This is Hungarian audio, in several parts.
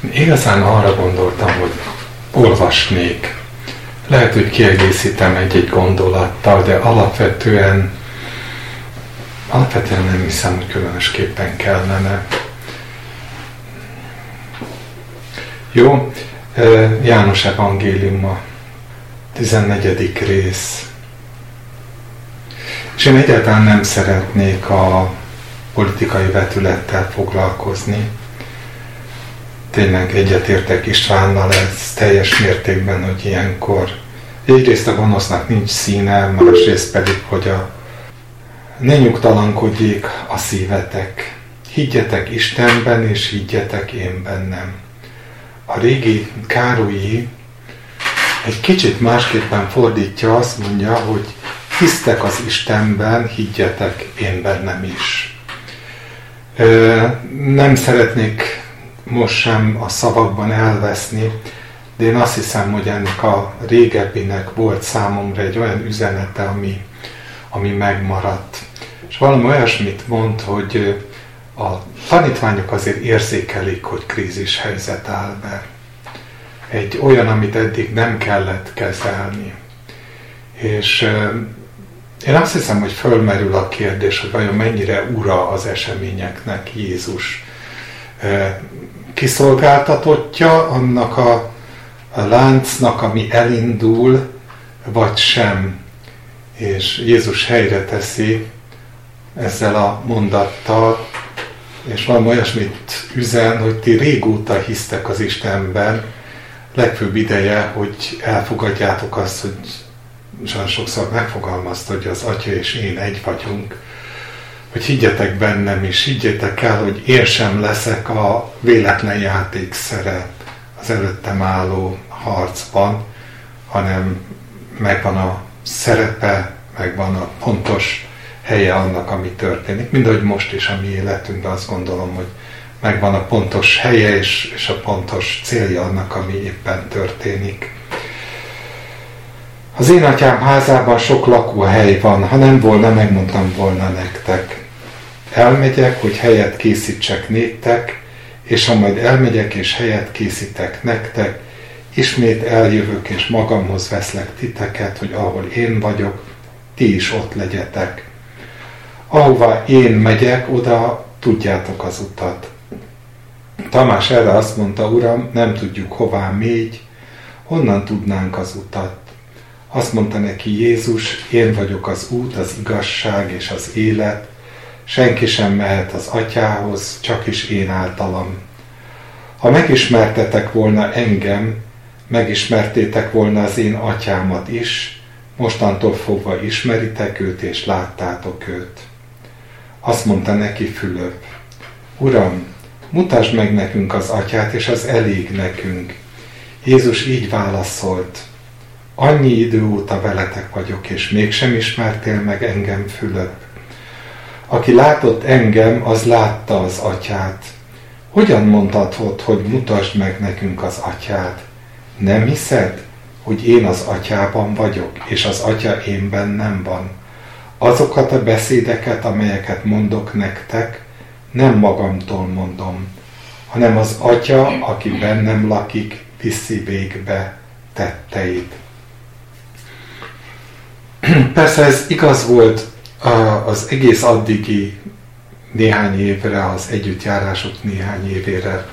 Igazán arra gondoltam, hogy olvasnék. Lehet, hogy kiegészítem egy-egy gondolattal, de alapvetően alapvetően nem hiszem, hogy különösképpen kellene. Jó, János Evangéliuma, 14. rész. És én egyáltalán nem szeretnék a politikai vetülettel foglalkozni. Tényleg egyetértek Istvánnal ez teljes mértékben, hogy ilyenkor egyrészt a gonosznak nincs színe, másrészt pedig, hogy a ne nyugtalankodjék a szívetek. Higgyetek Istenben, és higgyetek én bennem. A régi Károlyi egy kicsit másképpen fordítja, azt mondja, hogy hisztek az Istenben, higgyetek én bennem is. Nem szeretnék most sem a szavakban elveszni, de én azt hiszem, hogy ennek a régebbinek volt számomra egy olyan üzenete, ami, ami megmaradt. És valami olyasmit mond, hogy a tanítványok azért érzékelik, hogy krízis helyzet áll be. Egy olyan, amit eddig nem kellett kezelni. És én azt hiszem, hogy fölmerül a kérdés, hogy vajon mennyire ura az eseményeknek Jézus. Kiszolgáltatottja annak a, a láncnak, ami elindul, vagy sem. És Jézus helyre teszi ezzel a mondattal, és valami olyasmit üzen, hogy ti régóta hisztek az Istenben, legfőbb ideje, hogy elfogadjátok azt, hogy Zsán sokszor megfogalmazta, hogy az Atya és én egy vagyunk, hogy higgyetek bennem, és higgyétek el, hogy én sem leszek a véletlen játékszere az előttem álló harcban, hanem megvan a szerepe, megvan a pontos helye annak, ami történik. Mind ahogy most is a mi életünkben azt gondolom, hogy megvan a pontos helye és, és a pontos célja annak, ami éppen történik. Az én atyám házában sok lakóhely van, ha nem volna, megmondtam volna nektek. Elmegyek, hogy helyet készítsek néktek, és ha majd elmegyek és helyet készítek nektek, ismét eljövök és magamhoz veszlek titeket, hogy ahol én vagyok, ti is ott legyetek. Ahova én megyek, oda tudjátok az utat. Tamás erre azt mondta, Uram, nem tudjuk hová mégy, honnan tudnánk az utat. Azt mondta neki Jézus, én vagyok az út, az igazság és az élet, senki sem mehet az atyához, csak is én általam. Ha megismertetek volna engem, megismertétek volna az én atyámat is, mostantól fogva ismeritek őt és láttátok őt. Azt mondta neki Fülöp, Uram, mutasd meg nekünk az atyát, és az elég nekünk. Jézus így válaszolt, annyi idő óta veletek vagyok, és mégsem ismertél meg engem, Fülöp. Aki látott engem, az látta az atyát. Hogyan mondhatod, hogy mutasd meg nekünk az atyát? Nem hiszed, hogy én az atyában vagyok, és az atya én bennem van? Azokat a beszédeket, amelyeket mondok nektek, nem magamtól mondom, hanem az Atya, aki bennem lakik, viszi végbe tetteit. Persze ez igaz volt az egész addigi néhány évre, az együttjárások néhány évére.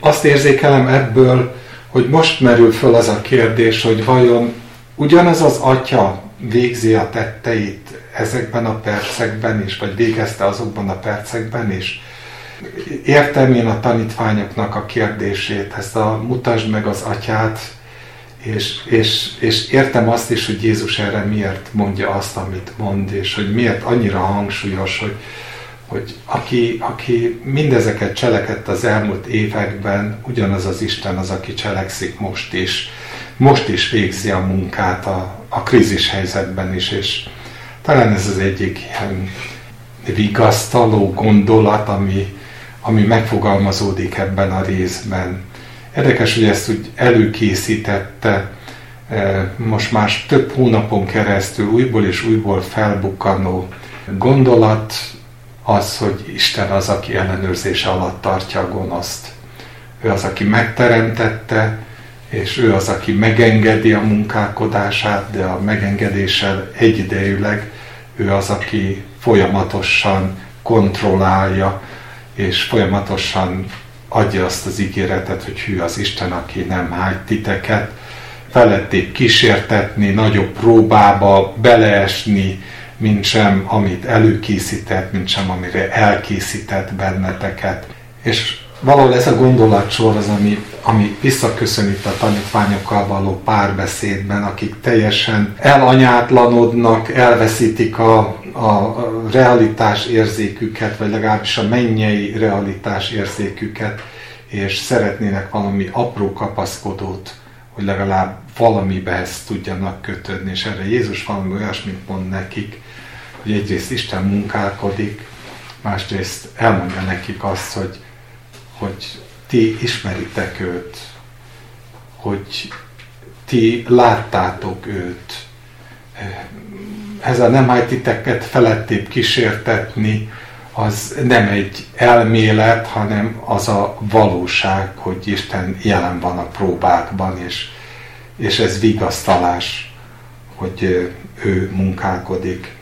Azt érzékelem ebből, hogy most merül föl az a kérdés, hogy vajon ugyanaz az atya végzi a tetteit ezekben a percekben is, vagy végezte azokban a percekben is. Értem én a tanítványoknak a kérdését, ezt a mutasd meg az atyát, és, és, és értem azt is, hogy Jézus erre miért mondja azt, amit mond, és hogy miért annyira hangsúlyos, hogy, hogy aki, aki mindezeket cselekedt az elmúlt években, ugyanaz az Isten az, aki cselekszik most is, most is végzi a munkát a, a krízis helyzetben is, és talán ez az egyik ilyen vigasztaló gondolat, ami, ami megfogalmazódik ebben a részben. Érdekes, hogy ezt úgy előkészítette e, most már több hónapon keresztül újból és újból felbukkanó gondolat az, hogy Isten az, aki ellenőrzése alatt tartja a gonoszt. ő az, aki megteremtette, és ő az, aki megengedi a munkálkodását, de a megengedéssel egyidejűleg ő az, aki folyamatosan kontrollálja, és folyamatosan adja azt az ígéretet, hogy hű az Isten, aki nem hágy titeket, felették kísértetni, nagyobb próbába beleesni, mint sem, amit előkészített, mint sem, amire elkészített benneteket. És valahol ez a gondolatsor az, ami, ami visszaköszönít a tanítványokkal való párbeszédben, akik teljesen elanyátlanodnak, elveszítik a, a realitás érzéküket, vagy legalábbis a mennyei realitás érzéküket, és szeretnének valami apró kapaszkodót, hogy legalább valamibe tudjanak kötődni, és erre Jézus valami olyasmit mond nekik, hogy egyrészt Isten munkálkodik, másrészt elmondja nekik azt, hogy hogy ti ismeritek őt, hogy ti láttátok őt. A nem titeket felettébb kísértetni, az nem egy elmélet, hanem az a valóság, hogy Isten jelen van a próbákban, és, és ez vigasztalás, hogy ő munkálkodik.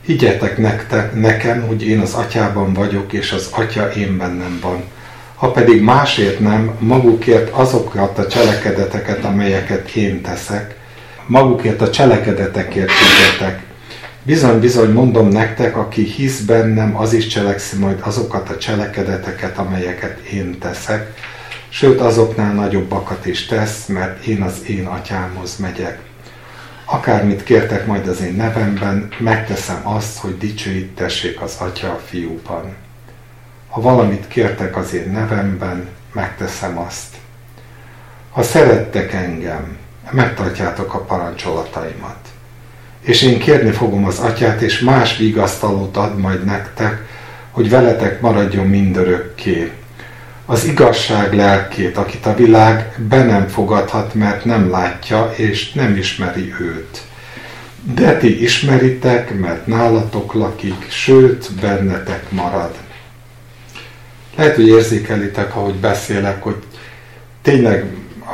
Higgyetek nektek, nekem, hogy én az atyában vagyok, és az atya én bennem van. Ha pedig másért nem, magukért azokat a cselekedeteket, amelyeket én teszek, magukért a cselekedetekért higgyetek. Bizony, bizony mondom nektek, aki hisz bennem, az is cselekszi majd azokat a cselekedeteket, amelyeket én teszek, sőt azoknál nagyobbakat is tesz, mert én az én atyámhoz megyek akármit kértek majd az én nevemben, megteszem azt, hogy dicsőítessék az Atya a fiúban. Ha valamit kértek az én nevemben, megteszem azt. Ha szerettek engem, megtartjátok a parancsolataimat. És én kérni fogom az atyát, és más vigasztalót ad majd nektek, hogy veletek maradjon mindörökké, az igazság lelkét, akit a világ be nem fogadhat, mert nem látja és nem ismeri őt. De ti ismeritek, mert nálatok lakik, sőt, bennetek marad. Lehet, hogy érzékelitek, ahogy beszélek, hogy tényleg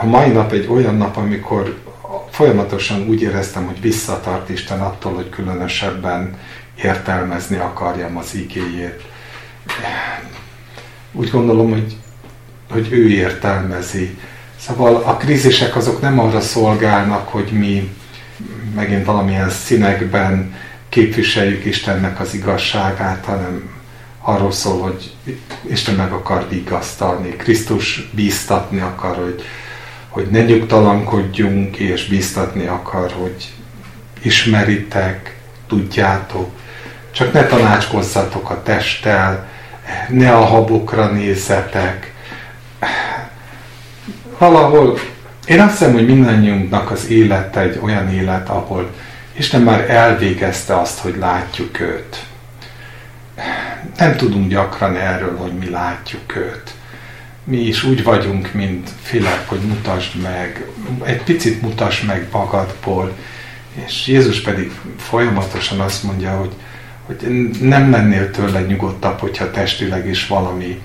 a mai nap egy olyan nap, amikor folyamatosan úgy éreztem, hogy visszatart Isten attól, hogy különösebben értelmezni akarjam az igéjét. Úgy gondolom, hogy hogy ő értelmezi. Szóval a krízisek azok nem arra szolgálnak, hogy mi megint valamilyen színekben képviseljük Istennek az igazságát, hanem arról szól, hogy Isten meg akar vigasztalni, Krisztus bíztatni akar, hogy, hogy ne nyugtalankodjunk, és bíztatni akar, hogy ismeritek, tudjátok, csak ne tanácskozzatok a testtel, ne a habokra nézzetek, valahol én azt hiszem, hogy mindannyiunknak az élete egy olyan élet, ahol Isten már elvégezte azt, hogy látjuk őt. Nem tudunk gyakran erről, hogy mi látjuk őt. Mi is úgy vagyunk, mint Filip, hogy mutasd meg, egy picit mutasd meg magadból, és Jézus pedig folyamatosan azt mondja, hogy, hogy nem lennél tőle nyugodtabb, hogyha testileg is valami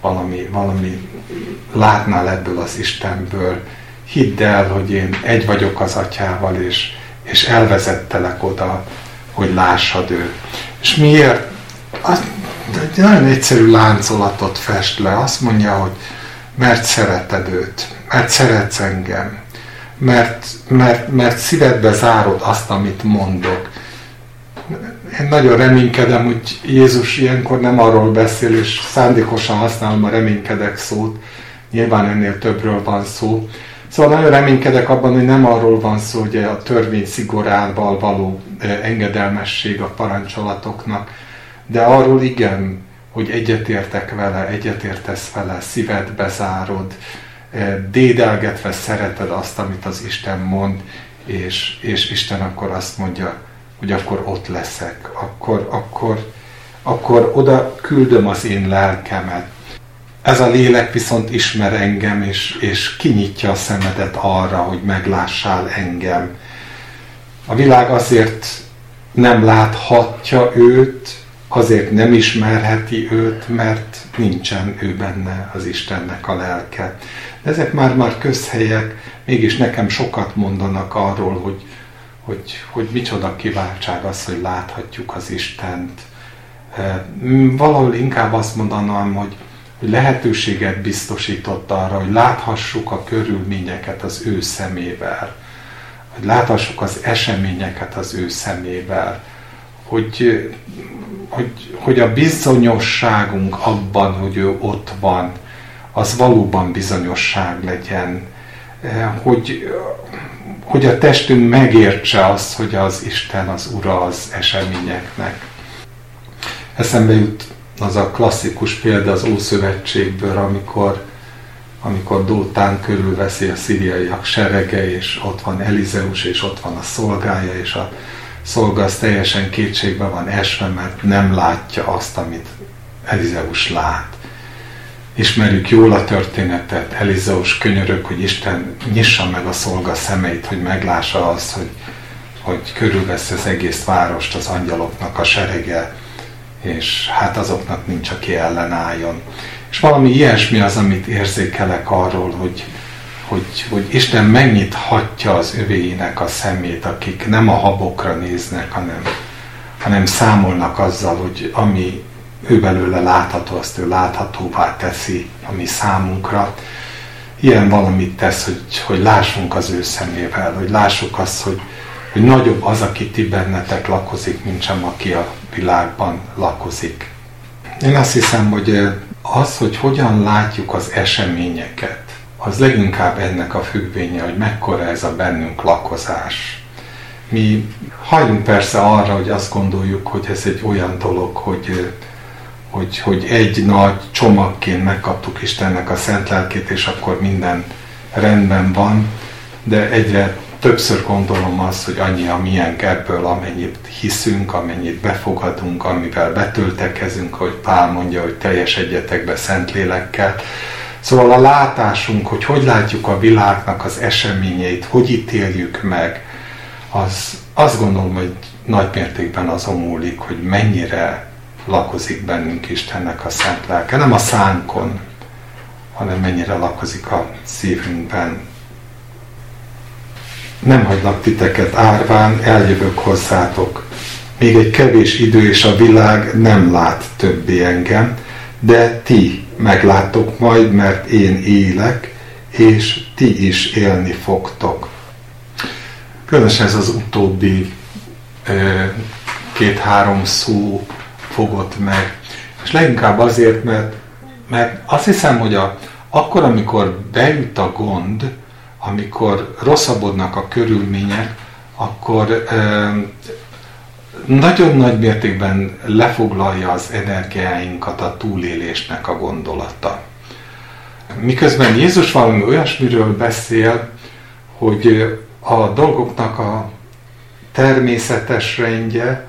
valami, valami látnál ebből az Istenből. Hidd el, hogy én egy vagyok az atyával, és, és elvezettelek oda, hogy lássad őt. És miért? Az, egy nagyon egyszerű láncolatot fest le. Azt mondja, hogy mert szereted őt, mert szeretsz engem, mert, mert, mert szívedbe zárod azt, amit mondok, én nagyon reménykedem, hogy Jézus ilyenkor nem arról beszél, és szándékosan használom a reménykedek szót, nyilván ennél többről van szó. Szóval nagyon reménykedek abban, hogy nem arról van szó, hogy a törvény szigorával való engedelmesség a parancsolatoknak, de arról igen, hogy egyetértek vele, egyetértesz vele, szíved bezárod, dédelgetve szereted azt, amit az Isten mond, és, és Isten akkor azt mondja, hogy akkor ott leszek, akkor, akkor, akkor oda küldöm az én lelkemet. Ez a lélek viszont ismer engem, és, és kinyitja a szemedet arra, hogy meglássál engem. A világ azért nem láthatja őt, azért nem ismerheti őt, mert nincsen ő benne az Istennek a lelke. De ezek már-már közhelyek, mégis nekem sokat mondanak arról, hogy, hogy, hogy micsoda kiváltság az, hogy láthatjuk az Istent. Valahol inkább azt mondanám, hogy, lehetőséget biztosított arra, hogy láthassuk a körülményeket az ő szemével, hogy láthassuk az eseményeket az ő szemével, hogy, hogy, hogy a bizonyosságunk abban, hogy ő ott van, az valóban bizonyosság legyen, hogy, hogy a testünk megértse azt, hogy az Isten az Ura az eseményeknek. Eszembe jut az a klasszikus példa az Ószövetségből, amikor, amikor Dótán körülveszi a szíriaiak serege, és ott van Elizeus, és ott van a szolgája, és a szolga az teljesen kétségbe van esve, mert nem látja azt, amit Elizeus lát. Ismerjük jól a történetet, Elizeus könyörög, hogy Isten nyissa meg a szolga szemeit, hogy meglássa azt, hogy, hogy körülvesz az egész várost az angyaloknak a serege, és hát azoknak nincs, aki ellenálljon. És valami ilyesmi az, amit érzékelek arról, hogy, hogy, hogy Isten megnyithatja az övéinek a szemét, akik nem a habokra néznek, hanem, hanem számolnak azzal, hogy ami ő belőle látható, azt ő láthatóvá teszi, ami számunkra. Ilyen valamit tesz, hogy, hogy lássunk az ő szemével, hogy lássuk azt, hogy, hogy nagyobb az, aki ti bennetek lakozik, mint sem aki a világban lakozik. Én azt hiszem, hogy az, hogy hogyan látjuk az eseményeket, az leginkább ennek a függvénye, hogy mekkora ez a bennünk lakozás. Mi hajlunk persze arra, hogy azt gondoljuk, hogy ez egy olyan dolog, hogy, hogy, hogy egy nagy csomagként megkaptuk Istennek a szent lelkét, és akkor minden rendben van, de egyre többször gondolom azt, hogy annyi a miénk ebből, amennyit hiszünk, amennyit befogadunk, amivel betöltekezünk, hogy Pál mondja, hogy teljes egyetekbe Szentlélekkel, Szóval a látásunk, hogy hogy látjuk a világnak az eseményeit, hogy ítéljük meg, az azt gondolom, hogy nagy mértékben azon múlik, hogy mennyire lakozik bennünk Istennek a szent lelke. Nem a szánkon, hanem mennyire lakozik a szívünkben. Nem hagylak titeket árván, eljövök hozzátok. Még egy kevés idő, és a világ nem lát többé engem, de ti megláttok majd, mert én élek, és ti is élni fogtok. Különösen ez az utóbbi két-három szó fogott meg. És leginkább azért, mert, mert azt hiszem, hogy a, akkor, amikor bejut a gond, amikor rosszabbodnak a körülmények, akkor nagyon nagy mértékben lefoglalja az energiáinkat a túlélésnek a gondolata. Miközben Jézus valami olyasmiről beszél, hogy a dolgoknak a természetes rendje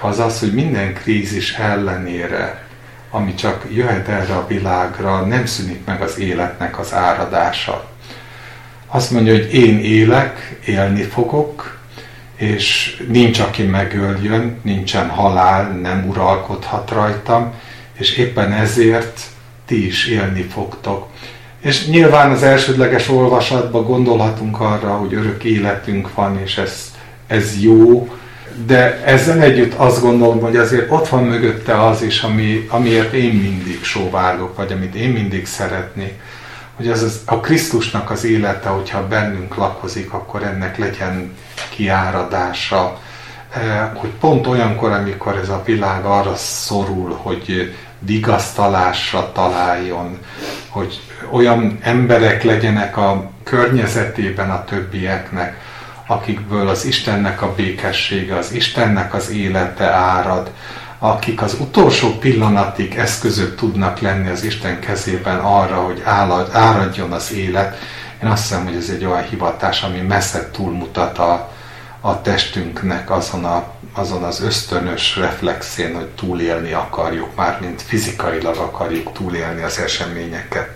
az az, hogy minden krízis ellenére, ami csak jöhet erre a világra, nem szűnik meg az életnek az áradása. Azt mondja, hogy én élek, élni fogok, és nincs, aki megöljön, nincsen halál, nem uralkodhat rajtam, és éppen ezért ti is élni fogtok. És nyilván az elsődleges olvasatban gondolhatunk arra, hogy örök életünk van, és ez, ez jó, de ezzel együtt azt gondolom, hogy azért ott van mögötte az is, ami, amiért én mindig sóvárgok, vagy amit én mindig szeretnék, hogy az, az a Krisztusnak az élete, hogyha bennünk lakozik, akkor ennek legyen kiáradása, eh, hogy pont olyankor, amikor ez a világ arra szorul, hogy vigasztalásra találjon, hogy olyan emberek legyenek a környezetében a többieknek, akikből az Istennek a békessége, az Istennek az élete árad, akik az utolsó pillanatig eszközök tudnak lenni az Isten kezében arra, hogy áradjon az élet. Én azt hiszem, hogy ez egy olyan hivatás, ami messze túlmutat a, a testünknek azon, a, azon az ösztönös reflexén, hogy túlélni akarjuk, már mint fizikailag akarjuk túlélni az eseményeket.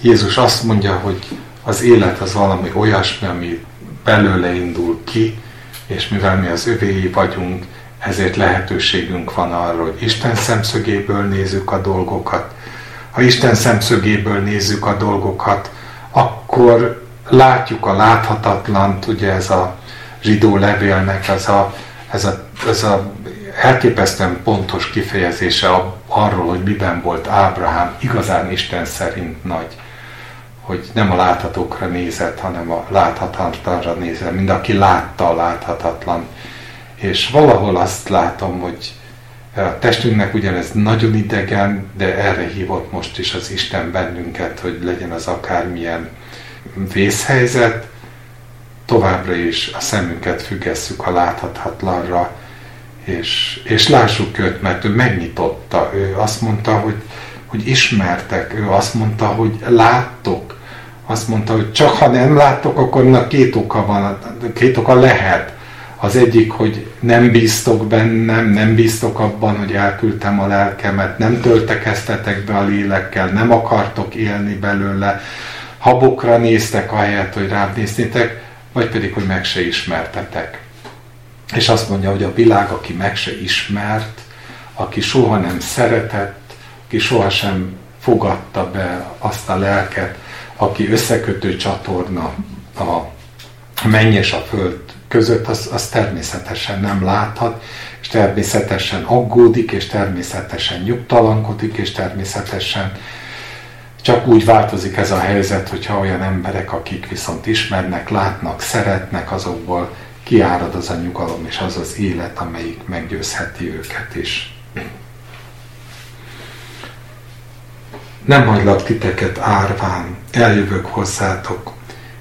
Jézus azt mondja, hogy az élet az valami olyasmi, ami belőle indul ki, és mivel mi az övéi vagyunk, ezért lehetőségünk van arra, hogy Isten szemszögéből nézzük a dolgokat. Ha Isten szemszögéből nézzük a dolgokat, akkor látjuk a láthatatlant, ugye ez a zsidó levélnek az a, ez a, ez a elképesztően pontos kifejezése arról, hogy miben volt Ábrahám igazán Isten szerint nagy. Hogy nem a láthatókra nézett, hanem a láthatatlanra nézett, mind aki látta a láthatatlan. És valahol azt látom, hogy a testünknek ugyanez nagyon idegen, de erre hívott most is az Isten bennünket, hogy legyen az akármilyen vészhelyzet, továbbra is a szemünket függesszük a láthatatlanra, és, és lássuk őt, mert ő megnyitotta, ő azt mondta, hogy, hogy ismertek, ő azt mondta, hogy láttok, azt mondta, hogy csak ha nem láttok, akkor na két oka van, két oka lehet. Az egyik, hogy nem bíztok bennem, nem bíztok abban, hogy elküldtem a lelkemet, nem töltekeztetek be a lélekkel, nem akartok élni belőle, habokra néztek ahelyett, hogy rám néznétek, vagy pedig, hogy meg se ismertetek. És azt mondja, hogy a világ, aki meg se ismert, aki soha nem szeretett, aki soha sem fogadta be azt a lelket, aki összekötő csatorna a menny és a föld között, az, az természetesen nem láthat, és természetesen aggódik, és természetesen nyugtalankodik, és természetesen csak úgy változik ez a helyzet, hogyha olyan emberek, akik viszont ismernek, látnak, szeretnek, azokból kiárad az a nyugalom és az az élet, amelyik meggyőzheti őket is. Nem hagylak titeket árván, eljövök hozzátok.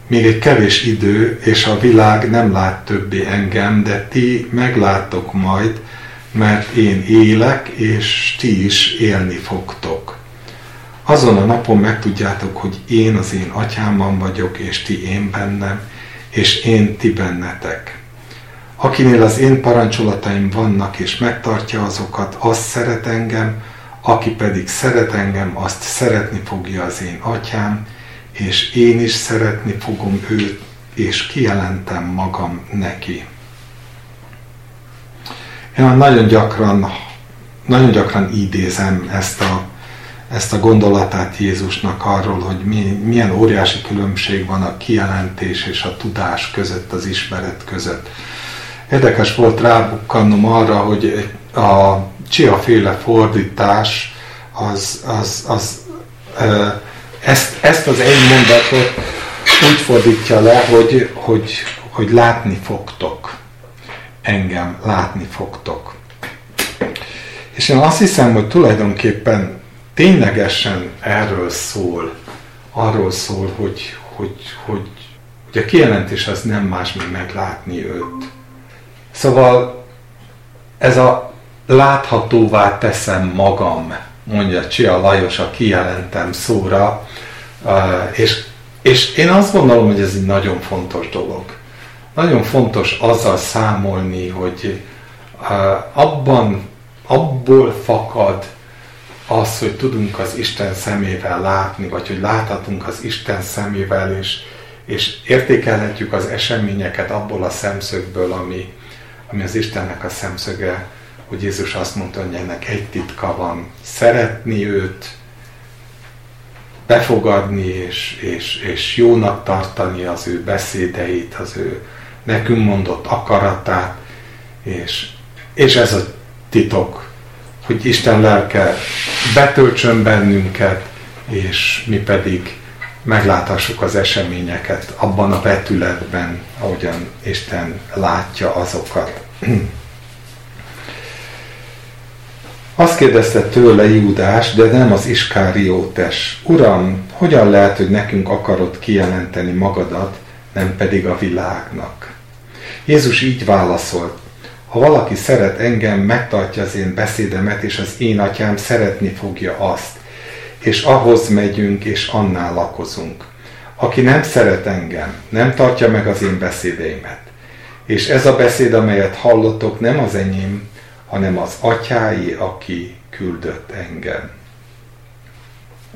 Még egy kevés idő, és a világ nem lát többé engem, de ti megláttok majd, mert én élek, és ti is élni fogtok. Azon a napon megtudjátok, hogy én az én atyámban vagyok, és ti én bennem, és én ti bennetek. Akinél az én parancsolataim vannak, és megtartja azokat, az szeret engem, aki pedig szeret engem, azt szeretni fogja az én atyám, és én is szeretni fogom őt, és kijelentem magam neki. Én nagyon gyakran, nagyon gyakran idézem ezt a ezt a gondolatát Jézusnak arról, hogy mi, milyen óriási különbség van a kijelentés és a tudás között, az ismeret között. Érdekes volt rábukkannom arra, hogy a Csia féle fordítás az, az, az ezt, ezt az egy mondatot úgy fordítja le, hogy, hogy, hogy látni fogtok. Engem látni fogtok. És én azt hiszem, hogy tulajdonképpen ténylegesen erről szól, arról szól, hogy, hogy, hogy, hogy a kijelentés az nem más, mint meglátni őt. Szóval ez a láthatóvá teszem magam, mondja Csia Lajos a kijelentem szóra, és, és én azt gondolom, hogy ez egy nagyon fontos dolog. Nagyon fontos azzal számolni, hogy abban, abból fakad az, hogy tudunk az Isten szemével látni, vagy hogy láthatunk az Isten szemével, és, és értékelhetjük az eseményeket abból a szemszögből, ami, ami az Istennek a szemszöge, hogy Jézus azt mondta, hogy ennek egy titka van, szeretni őt, befogadni és, és, és jónak tartani az ő beszédeit, az ő nekünk mondott akaratát, és, és ez a titok, hogy Isten lelke betöltsön bennünket, és mi pedig megláthassuk az eseményeket abban a vetületben, ahogyan Isten látja azokat. Azt kérdezte tőle Júdás, de nem az Iskáriótes. Uram, hogyan lehet, hogy nekünk akarod kijelenteni magadat, nem pedig a világnak? Jézus így válaszolt, ha valaki szeret engem, megtartja az én beszédemet, és az én atyám szeretni fogja azt. És ahhoz megyünk, és annál lakozunk. Aki nem szeret engem, nem tartja meg az én beszédeimet. És ez a beszéd, amelyet hallottok, nem az enyém, hanem az atyái, aki küldött engem.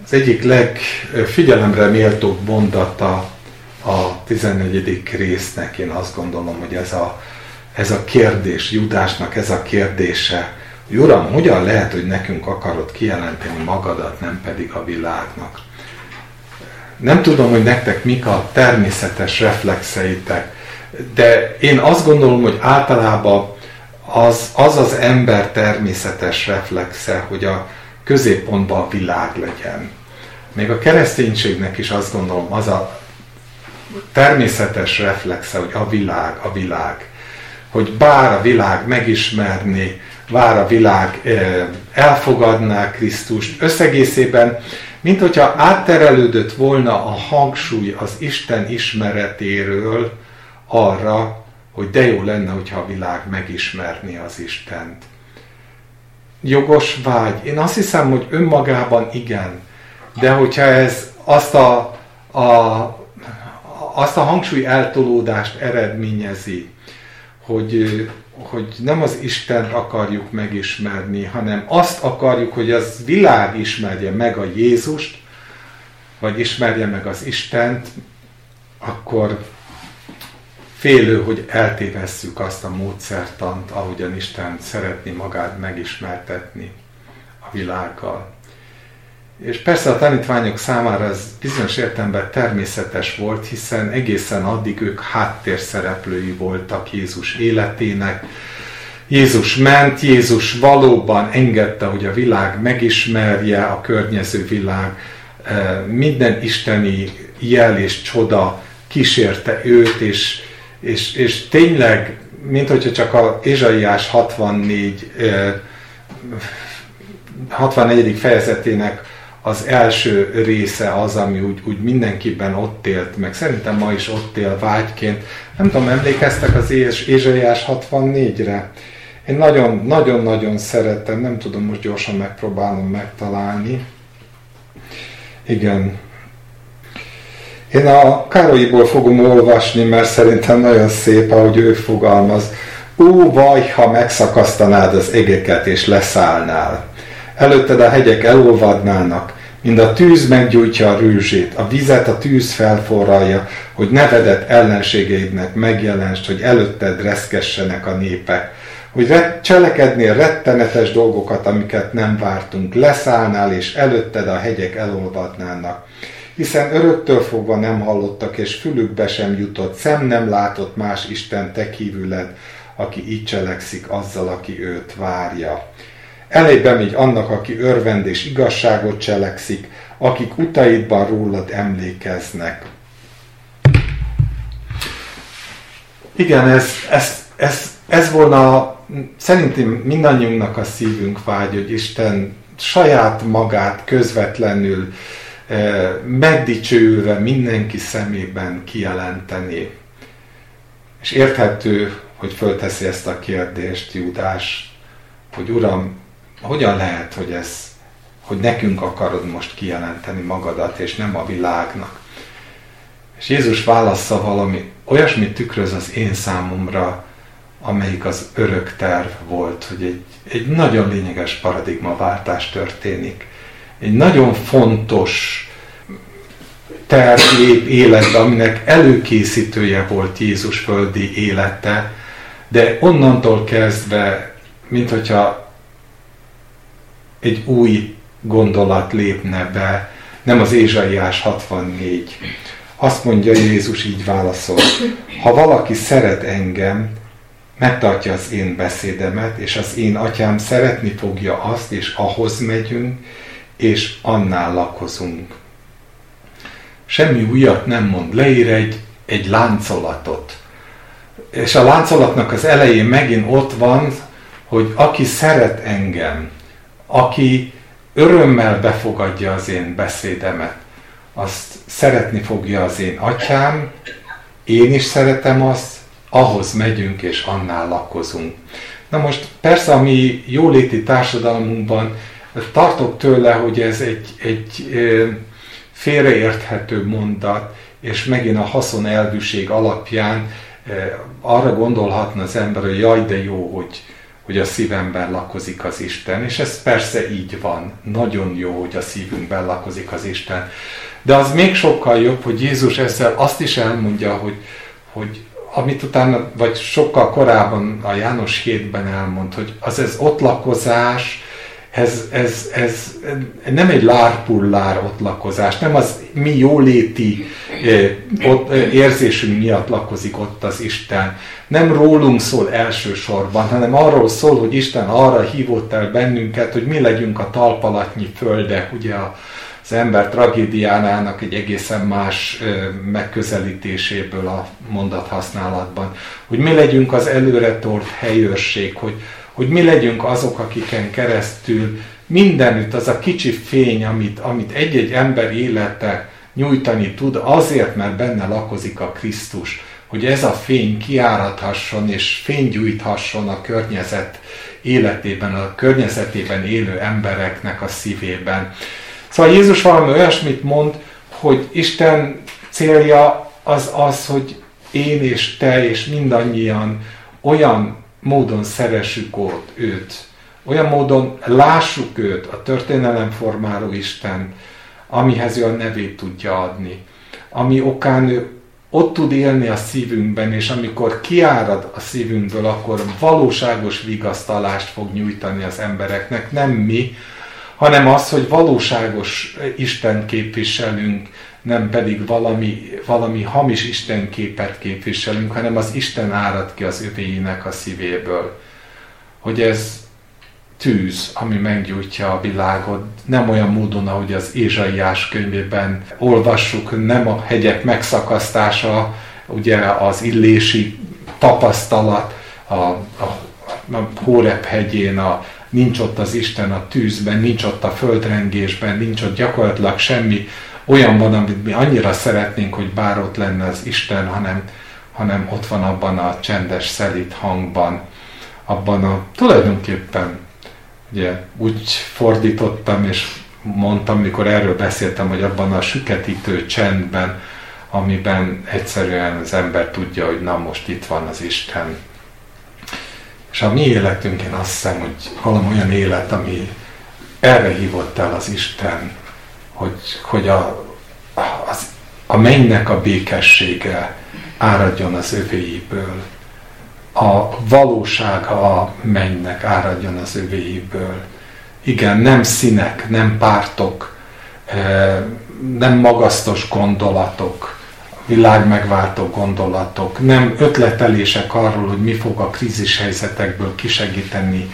Az egyik legfigyelemre méltóbb mondata a 14. résznek, én azt gondolom, hogy ez a ez a kérdés, Judásnak ez a kérdése, hogy Uram, hogyan lehet, hogy nekünk akarod kijelenteni magadat, nem pedig a világnak? Nem tudom, hogy nektek mik a természetes reflexeitek, de én azt gondolom, hogy általában az az, az ember természetes reflexe, hogy a középpontban a világ legyen. Még a kereszténységnek is azt gondolom, az a természetes reflexe, hogy a világ, a világ. Hogy bár a világ megismerni, bár a világ elfogadná Krisztust, összegészében, mint hogyha átterelődött volna a hangsúly az Isten ismeretéről arra, hogy de jó lenne, hogyha a világ megismerni az Istent. Jogos vágy. Én azt hiszem, hogy önmagában igen, de hogyha ez azt a, a, azt a hangsúly eltolódást eredményezi, hogy, hogy nem az Istent akarjuk megismerni, hanem azt akarjuk, hogy az világ ismerje meg a Jézust, vagy ismerje meg az Istent, akkor félő, hogy eltévesszük azt a módszertant, ahogyan Isten szeretné magát megismertetni a világgal. És persze a tanítványok számára ez bizonyos értelemben természetes volt, hiszen egészen addig ők háttérszereplői voltak Jézus életének. Jézus ment, Jézus valóban engedte, hogy a világ megismerje, a környező világ eh, minden isteni jel és csoda kísérte őt, és, és, és tényleg, mint hogyha csak a Ézsaiás 64 64. Eh, fejezetének az első része az, ami úgy, úgy mindenkiben ott élt, meg szerintem ma is ott él vágyként. Nem tudom, emlékeztek az Ézsaiás 64-re? Én nagyon-nagyon szeretem, nem tudom, most gyorsan megpróbálom megtalálni. Igen. Én a Károlyiból fogom olvasni, mert szerintem nagyon szép, ahogy ő fogalmaz. Ó, vaj, ha megszakasztanád az égeket és leszállnál. Előtted a hegyek elolvadnának, mind a tűz meggyújtja a rűzsét, a vizet a tűz felforralja, hogy nevedet ellenségeidnek megjelenst, hogy előtted reszkessenek a népek, hogy cselekednél rettenetes dolgokat, amiket nem vártunk, leszállnál, és előtted a hegyek elolvadnának. Hiszen öröktől fogva nem hallottak, és fülükbe sem jutott, szem nem látott más Isten te aki így cselekszik azzal, aki őt várja. Elébe megy annak, aki örvend és igazságot cselekszik, akik utaidban rólad emlékeznek. Igen, ez, ez, ez, ez volna szerintem mindannyiunknak a szívünk vágy, hogy Isten saját magát közvetlenül megdicsőülve mindenki szemében kijelenteni. És érthető, hogy fölteszi ezt a kérdést Júdás, hogy Uram, hogyan lehet, hogy ez, hogy nekünk akarod most kijelenteni magadat, és nem a világnak. És Jézus válasza valami, olyasmit tükröz az én számomra, amelyik az örök terv volt, hogy egy, egy nagyon lényeges paradigmaváltás történik. Egy nagyon fontos terv lép életbe, aminek előkészítője volt Jézus földi élete, de onnantól kezdve, mint hogyha egy új gondolat lépne be, nem az Ézsaiás 64. Azt mondja Jézus, így válaszol, ha valaki szeret engem, megtartja az én beszédemet, és az én atyám szeretni fogja azt, és ahhoz megyünk, és annál lakozunk. Semmi újat nem mond, leír egy, egy láncolatot. És a láncolatnak az elején megint ott van, hogy aki szeret engem, aki örömmel befogadja az én beszédemet, azt szeretni fogja az én atyám, én is szeretem azt, ahhoz megyünk és annál lakozunk. Na most persze a mi jóléti társadalmunkban tartok tőle, hogy ez egy, egy félreérthető mondat, és megint a haszon elvűség alapján arra gondolhatna az ember, hogy jaj, de jó, hogy, hogy a szívemben lakozik az Isten, és ez persze így van. Nagyon jó, hogy a szívünkben lakozik az Isten. De az még sokkal jobb, hogy Jézus ezzel azt is elmondja, hogy, hogy, amit utána, vagy sokkal korábban a János hétben elmond, hogy az ez ott lakozás, ez, ez, ez nem egy lárpullár ott lakozás, nem az mi jóléti ott, érzésünk miatt lakozik ott az Isten. Nem rólunk szól elsősorban, hanem arról szól, hogy Isten arra hívott el bennünket, hogy mi legyünk a talpalatnyi földek, ugye a, az ember tragédiánának egy egészen más megközelítéséből a mondathasználatban. Hogy mi legyünk az előre tort helyőrség, hogy, hogy mi legyünk azok, akiken keresztül mindenütt az a kicsi fény, amit, amit egy-egy ember élete nyújtani tud, azért, mert benne lakozik a Krisztus, hogy ez a fény kiáradhasson és fénygyújthasson a környezet életében, a környezetében élő embereknek a szívében. Szóval Jézus valami olyasmit mond, hogy Isten célja az az, hogy én és te és mindannyian olyan módon szeressük őt, olyan módon lássuk őt, a történelem formáló Isten, amihez ő a nevét tudja adni, ami okán ő ott tud élni a szívünkben, és amikor kiárad a szívünkből, akkor valóságos vigasztalást fog nyújtani az embereknek, nem mi, hanem az, hogy valóságos Isten képviselünk, nem pedig valami, valami hamis Isten képet képviselünk, hanem az Isten árad ki az övéinek a szívéből. Hogy ez tűz, ami meggyújtja a világot, nem olyan módon, ahogy az Ézsaiás könyvében olvassuk, nem a hegyek megszakasztása, ugye az illési tapasztalat, a, a, a Hórep hegyén, a, nincs ott az Isten a tűzben, nincs ott a földrengésben, nincs ott gyakorlatilag semmi olyan van, amit mi annyira szeretnénk, hogy bár ott lenne az Isten, hanem, hanem ott van abban a csendes, szelít hangban, abban a tulajdonképpen ugye úgy fordítottam, és mondtam, mikor erről beszéltem, hogy abban a süketítő csendben, amiben egyszerűen az ember tudja, hogy na most itt van az Isten. És a mi életünk, én azt hiszem, hogy valami olyan élet, ami erre hívott el az Isten, hogy, hogy a, az, a mennynek a békessége áradjon az övéiből, a valósága a mennynek áradjon az övéiből. Igen, nem színek, nem pártok, eh, nem magasztos gondolatok, világ megváltó gondolatok, nem ötletelések arról, hogy mi fog a krízis helyzetekből kisegíteni,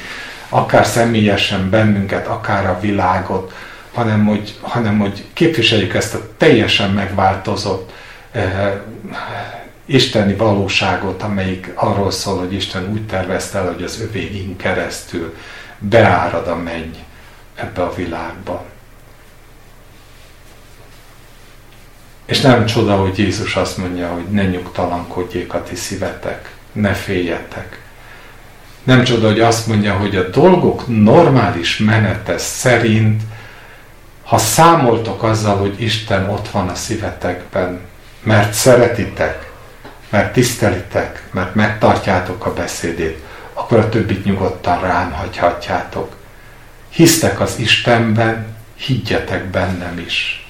akár személyesen bennünket, akár a világot, hanem hogy, hanem hogy képviseljük ezt a teljesen megváltozott eh, isteni valóságot, amelyik arról szól, hogy Isten úgy tervezte el, hogy az övéink keresztül beárad a menny ebbe a világba. És nem csoda, hogy Jézus azt mondja, hogy ne nyugtalankodjék a ti szívetek, ne féljetek. Nem csoda, hogy azt mondja, hogy a dolgok normális menete szerint, ha számoltok azzal, hogy Isten ott van a szívetekben, mert szeretitek, mert tisztelitek, mert megtartjátok a beszédét, akkor a többit nyugodtan rám hagyhatjátok. Hisztek az Istenben, higgyetek bennem is.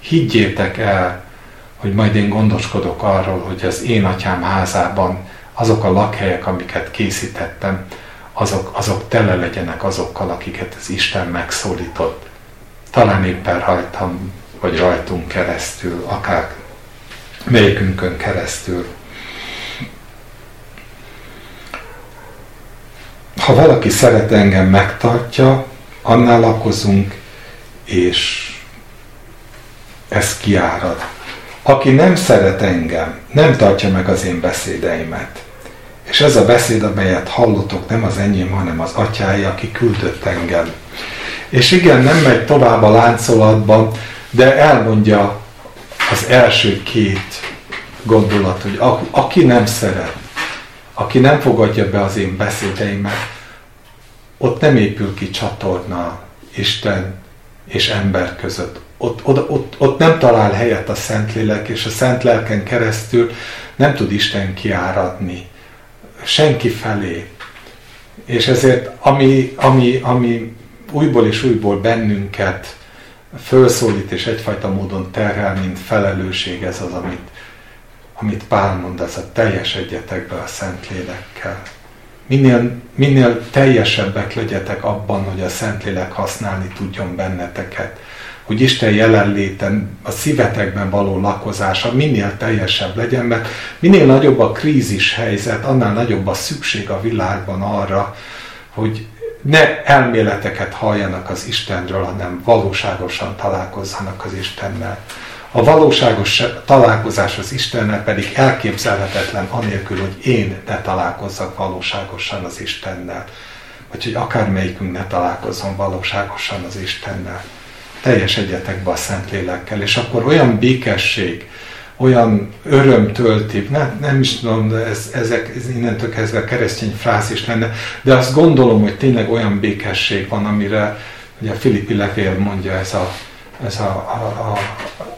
Higgyétek el, hogy majd én gondoskodok arról, hogy az én atyám házában azok a lakhelyek, amiket készítettem, azok, azok tele legyenek azokkal, akiket az Isten megszólított. Talán éppen rajtam, vagy rajtunk keresztül, akár melyikünkön keresztül. Ha valaki szeret engem megtartja, annál lakozunk, és ez kiárad. Aki nem szeret engem, nem tartja meg az én beszédeimet. És ez a beszéd, amelyet hallotok, nem az enyém, hanem az atyája, aki küldött engem. És igen, nem megy tovább a láncolatban, de elmondja az első két gondolat, hogy aki nem szeret, aki nem fogadja be az én beszédeimet, ott nem épül ki csatorna Isten és ember között. Ott, ott, ott, ott nem talál helyet a Szentlélek, és a Szent Lelken keresztül nem tud Isten kiáradni senki felé. És ezért ami, ami, ami újból és újból bennünket fölszólít és egyfajta módon terhel, mint felelősség ez az, amit amit Pál mond, az a teljes egyetekbe a Szentlélekkel. Minél, minél teljesebbek legyetek abban, hogy a Szentlélek használni tudjon benneteket, hogy Isten jelenléten, a szívetekben való lakozása minél teljesebb legyen, mert minél nagyobb a krízis helyzet, annál nagyobb a szükség a világban arra, hogy ne elméleteket halljanak az Istenről, hanem valóságosan találkozzanak az Istennel. A valóságos találkozás az Istennel pedig elképzelhetetlen anélkül, hogy én ne találkozzak valóságosan az Istennel. Vagy hogy akármelyikünk ne találkozzon valóságosan az Istennel. Teljes egyetekbe a Szentlélekkel, és akkor olyan békesség, olyan öröm tölti, nem, nem is tudom, de ez, ezek ez innentől kezdve keresztény frázis lenne, de azt gondolom, hogy tényleg olyan békesség van, amire ugye a Filippi levél mondja ez a, ez a, a, a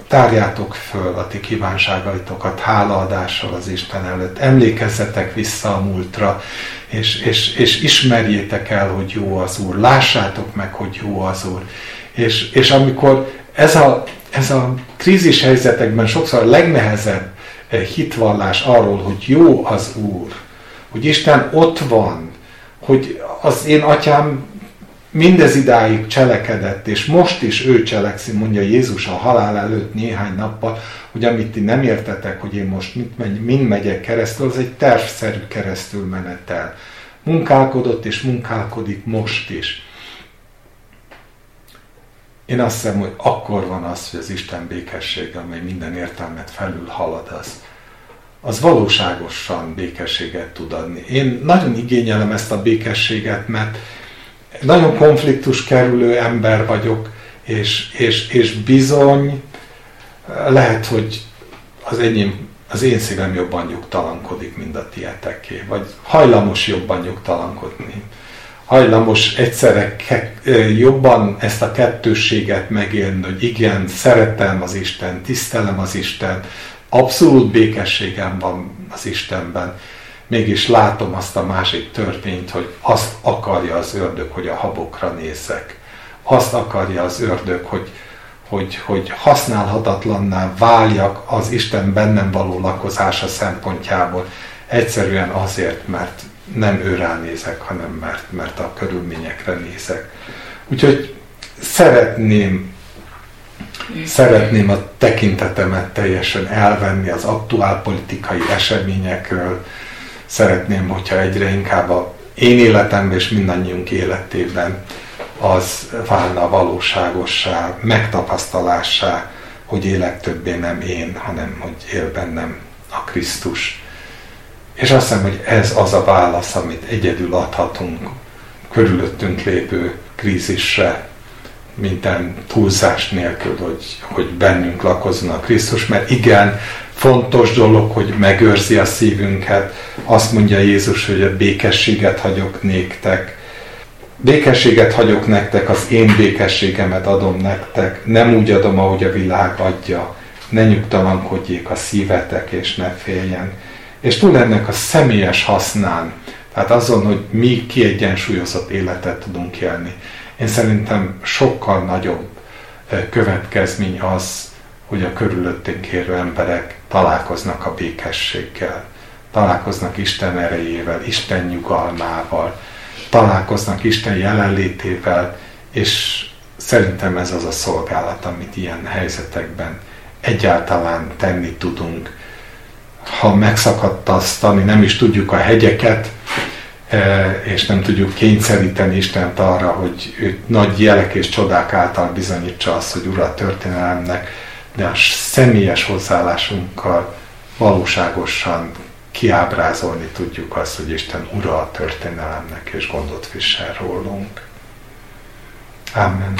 tárjátok föl a ti kívánságaitokat hálaadással az Isten előtt. Emlékezzetek vissza a múltra, és, és, és ismerjétek el, hogy jó az Úr. Lássátok meg, hogy jó az Úr. És, és amikor ez a, ez a krízis helyzetekben sokszor a legnehezebb eh, hitvallás arról, hogy jó az Úr, hogy Isten ott van, hogy az én atyám mindez idáig cselekedett, és most is ő cselekszi, mondja Jézus a halál előtt néhány nappal, hogy amit ti nem értetek, hogy én most mind, megy, mind megyek keresztül, az egy tervszerű keresztül menetel. Munkálkodott és munkálkodik most is. Én azt hiszem, hogy akkor van az, hogy az Isten békessége, amely minden értelmet felül halad, az, az valóságosan békességet tud adni. Én nagyon igényelem ezt a békességet, mert nagyon konfliktus kerülő ember vagyok, és, és, és bizony lehet, hogy az enyém, az én szívem jobban nyugtalankodik, mint a tieteké, vagy hajlamos jobban nyugtalankodni hajlamos egyszerre jobban ezt a kettősséget megélni, hogy igen, szeretem az Isten, tisztelem az Isten, abszolút békességem van az Istenben, mégis látom azt a másik törvényt, hogy azt akarja az ördög, hogy a habokra nézzek. Azt akarja az ördög, hogy, hogy, hogy használhatatlanná váljak az Isten bennem való lakozása szempontjából. Egyszerűen azért, mert nem őrá nézek, hanem mert, mert a körülményekre nézek. Úgyhogy szeretném szeretném a tekintetemet teljesen elvenni az aktuál politikai eseményekről, szeretném, hogyha egyre inkább a én életemben és mindannyiunk életében az válna valóságossá, megtapasztalássá, hogy élek többé nem én, hanem hogy él bennem a Krisztus. És azt hiszem, hogy ez az a válasz, amit egyedül adhatunk körülöttünk lépő krízisre, minden túlzás nélkül, hogy, hogy bennünk lakozzon a Krisztus, mert igen, fontos dolog, hogy megőrzi a szívünket. Azt mondja Jézus, hogy a békességet hagyok néktek. Békességet hagyok nektek, az én békességemet adom nektek. Nem úgy adom, ahogy a világ adja. Ne nyugtalankodjék a szívetek, és ne féljen és túl ennek a személyes hasznán, tehát azon, hogy mi kiegyensúlyozott életet tudunk élni. Én szerintem sokkal nagyobb következmény az, hogy a körülöttünk érő emberek találkoznak a békességgel, találkoznak Isten erejével, Isten nyugalmával, találkoznak Isten jelenlétével, és szerintem ez az a szolgálat, amit ilyen helyzetekben egyáltalán tenni tudunk, ha megszakadtasztani nem is tudjuk a hegyeket, e, és nem tudjuk kényszeríteni Istent arra, hogy ő nagy jelek és csodák által bizonyítsa azt, hogy Ura a történelemnek, de a személyes hozzáállásunkkal valóságosan kiábrázolni tudjuk azt, hogy Isten Ura a történelemnek, és gondot visel rólunk. Amen.